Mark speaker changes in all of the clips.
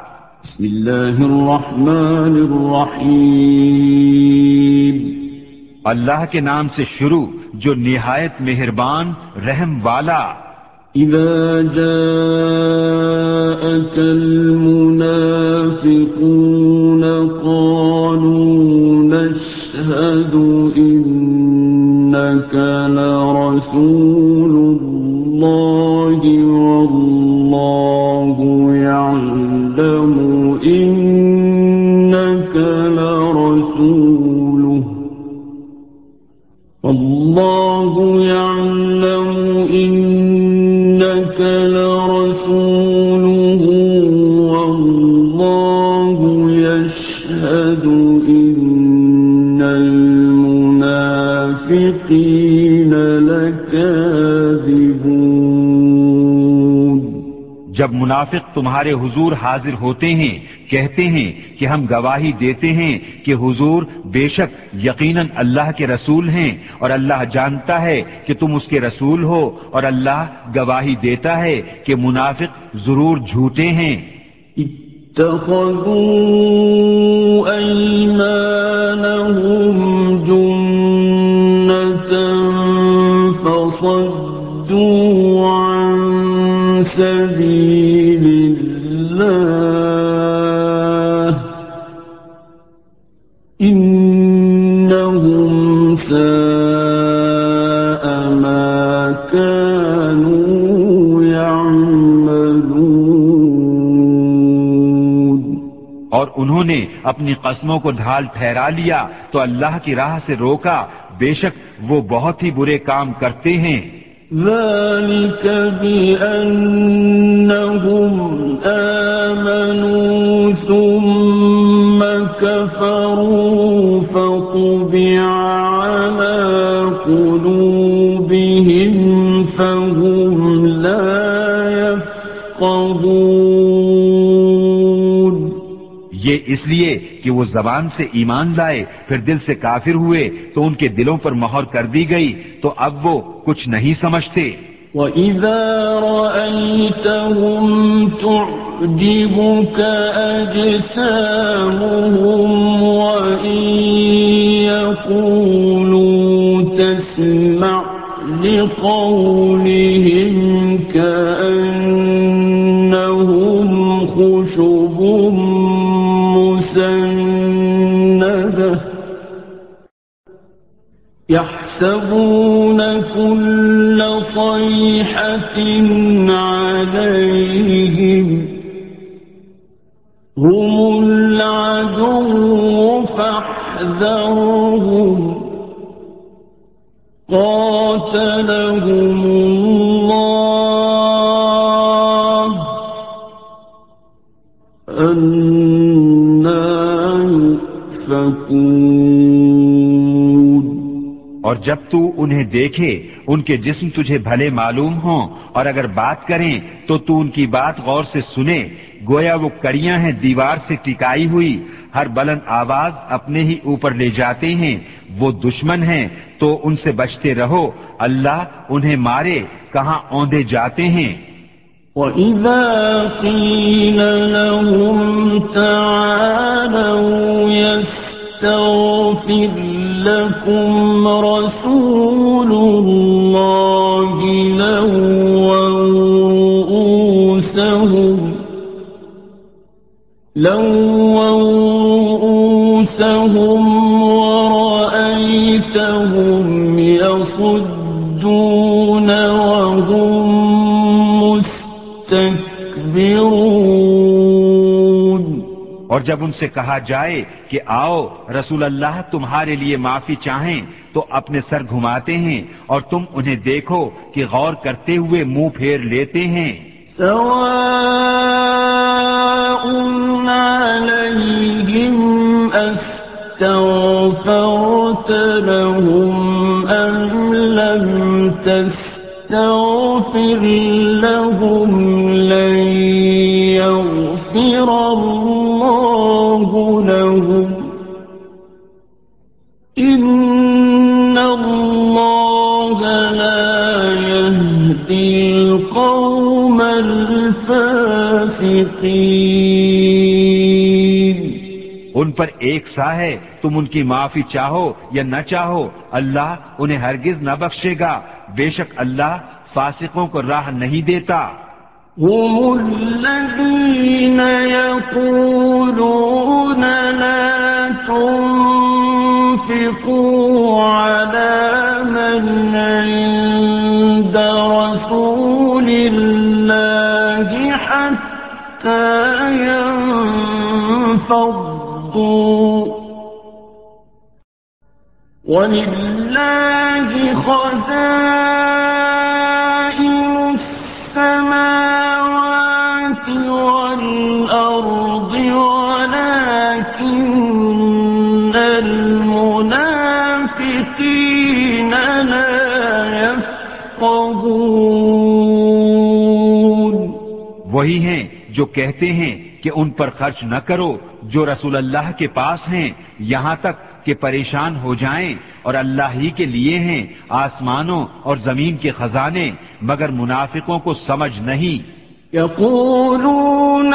Speaker 1: عقنقی اللہ کے نام سے شروع جو نہایت مہربان رحم والا اذا جاءت المنافقون قالوا نشهد انك لرسول إنك لرسوله والله يشهد إن المنافقين لكاذبون جب منافق تمہارے حضور حاضر ہوتے ہیں کہتے ہیں کہ ہم گواہی دیتے ہیں کہ حضور بے شک یقیناً اللہ کے رسول ہیں اور اللہ جانتا ہے کہ تم اس کے رسول ہو اور اللہ گواہی دیتا ہے کہ منافق ضرور جھوٹے ہیں اتخذوا اپنی قسموں کو ڈھال ٹھہرا لیا تو اللہ کی راہ سے روکا بے شک وہ بہت ہی برے کام کرتے ہیں ذلك بأنهم آمنوا ثم كفروا فطبع على قلوبهم اس لیے کہ وہ زبان سے ایمان لائے پھر دل سے کافر ہوئے تو ان کے دلوں پر مہر کر دی گئی تو اب وہ کچھ نہیں سمجھتے وَإِذَا رَأَيْتَهُمْ تُعْجِبُكَ أَجْسَامُهُمْ يَقُولُوا تَسْمَعْ لِقَوْلِهِمْ كَأَنَّهُمْ خُشُبٌ يحسبون كل صيحة عليهم هم العدو فاحذرهم قاتلهم الله اور جب تو انہیں دیکھے ان کے جسم تجھے بھلے معلوم ہوں اور اگر بات کریں تو تو ان کی بات غور سے سنے گویا وہ کڑیاں ہیں دیوار سے ٹکائی ہوئی ہر بلند آواز اپنے ہی اوپر لے جاتے ہیں وہ دشمن ہیں تو ان سے بچتے رہو اللہ انہیں مارے کہاں اوندے جاتے ہیں وَإِذَا قِيلَ لَهُمْ يستغفر لكم رسول الله له رؤوسهم لو رؤوسهم ورأيتهم يصدون اور جب ان سے کہا جائے کہ آؤ رسول اللہ تمہارے لیے معافی چاہیں تو اپنے سر گھماتے ہیں اور تم انہیں دیکھو کہ غور کرتے ہوئے منہ پھیر لیتے ہیں لهم لن يغفر الله پر ایک سا ہے تم ان کی معافی چاہو یا نہ چاہو اللہ انہیں ہرگز نہ بخشے گا بے شک اللہ فاسقوں کو راہ نہیں دیتا الله حتى ينفض ربوا ولله خزائن السماوات والأرض ولكن المنافقين لا يفقهون وہی ہیں جو کہتے ہیں کہ ان پر خرچ نہ کرو جو رسول اللہ کے پاس ہیں یہاں تک کہ پریشان ہو جائیں اور اللہ ہی کے لیے ہیں آسمانوں اور زمین کے خزانے مگر منافقوں کو سمجھ نہیں يقولون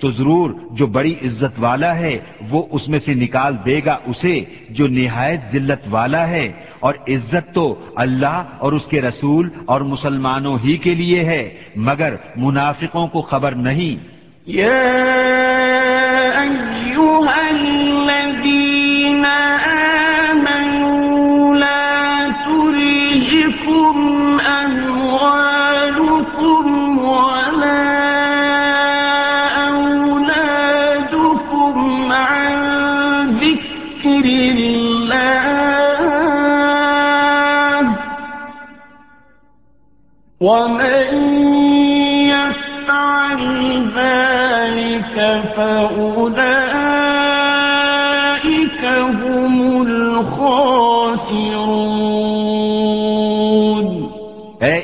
Speaker 1: تو ضرور جو بڑی عزت والا ہے وہ اس میں سے نکال دے گا اسے جو نہایت ذلت والا ہے اور عزت تو اللہ اور اس کے رسول اور مسلمانوں ہی کے لیے ہے مگر منافقوں کو خبر نہیں اے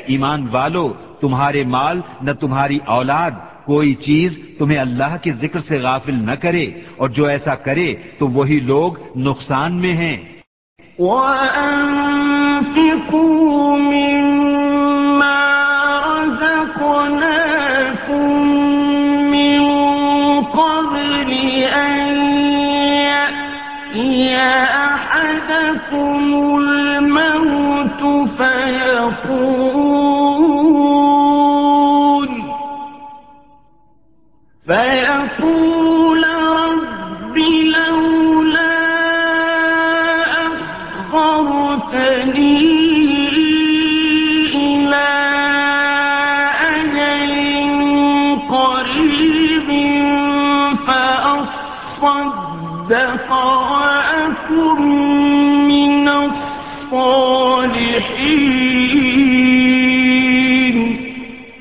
Speaker 1: ایمان والو تمہارے مال نہ تمہاری اولاد کوئی چیز تمہیں اللہ کے ذکر سے غافل نہ کرے اور جو ایسا کرے تو وہی لوگ نقصان میں ہیں وَأَنفِقُوا تكون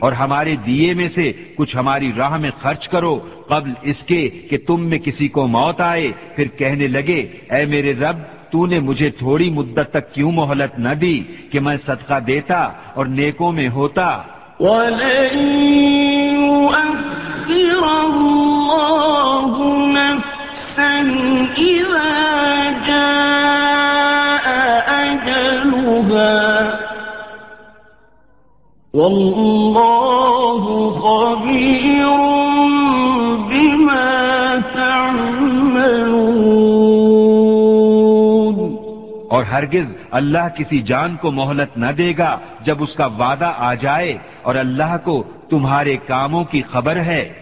Speaker 1: اور ہمارے دیے میں سے کچھ ہماری راہ میں خرچ کرو قبل اس کے کہ تم میں کسی کو موت آئے پھر کہنے لگے اے میرے رب تو نے مجھے تھوڑی مدت تک کیوں مہلت نہ دی کہ میں صدقہ دیتا اور نیکوں میں ہوتا اور ہرگز اللہ کسی جان کو مہلت نہ دے گا جب اس کا وعدہ آ جائے اور اللہ کو تمہارے کاموں کی خبر ہے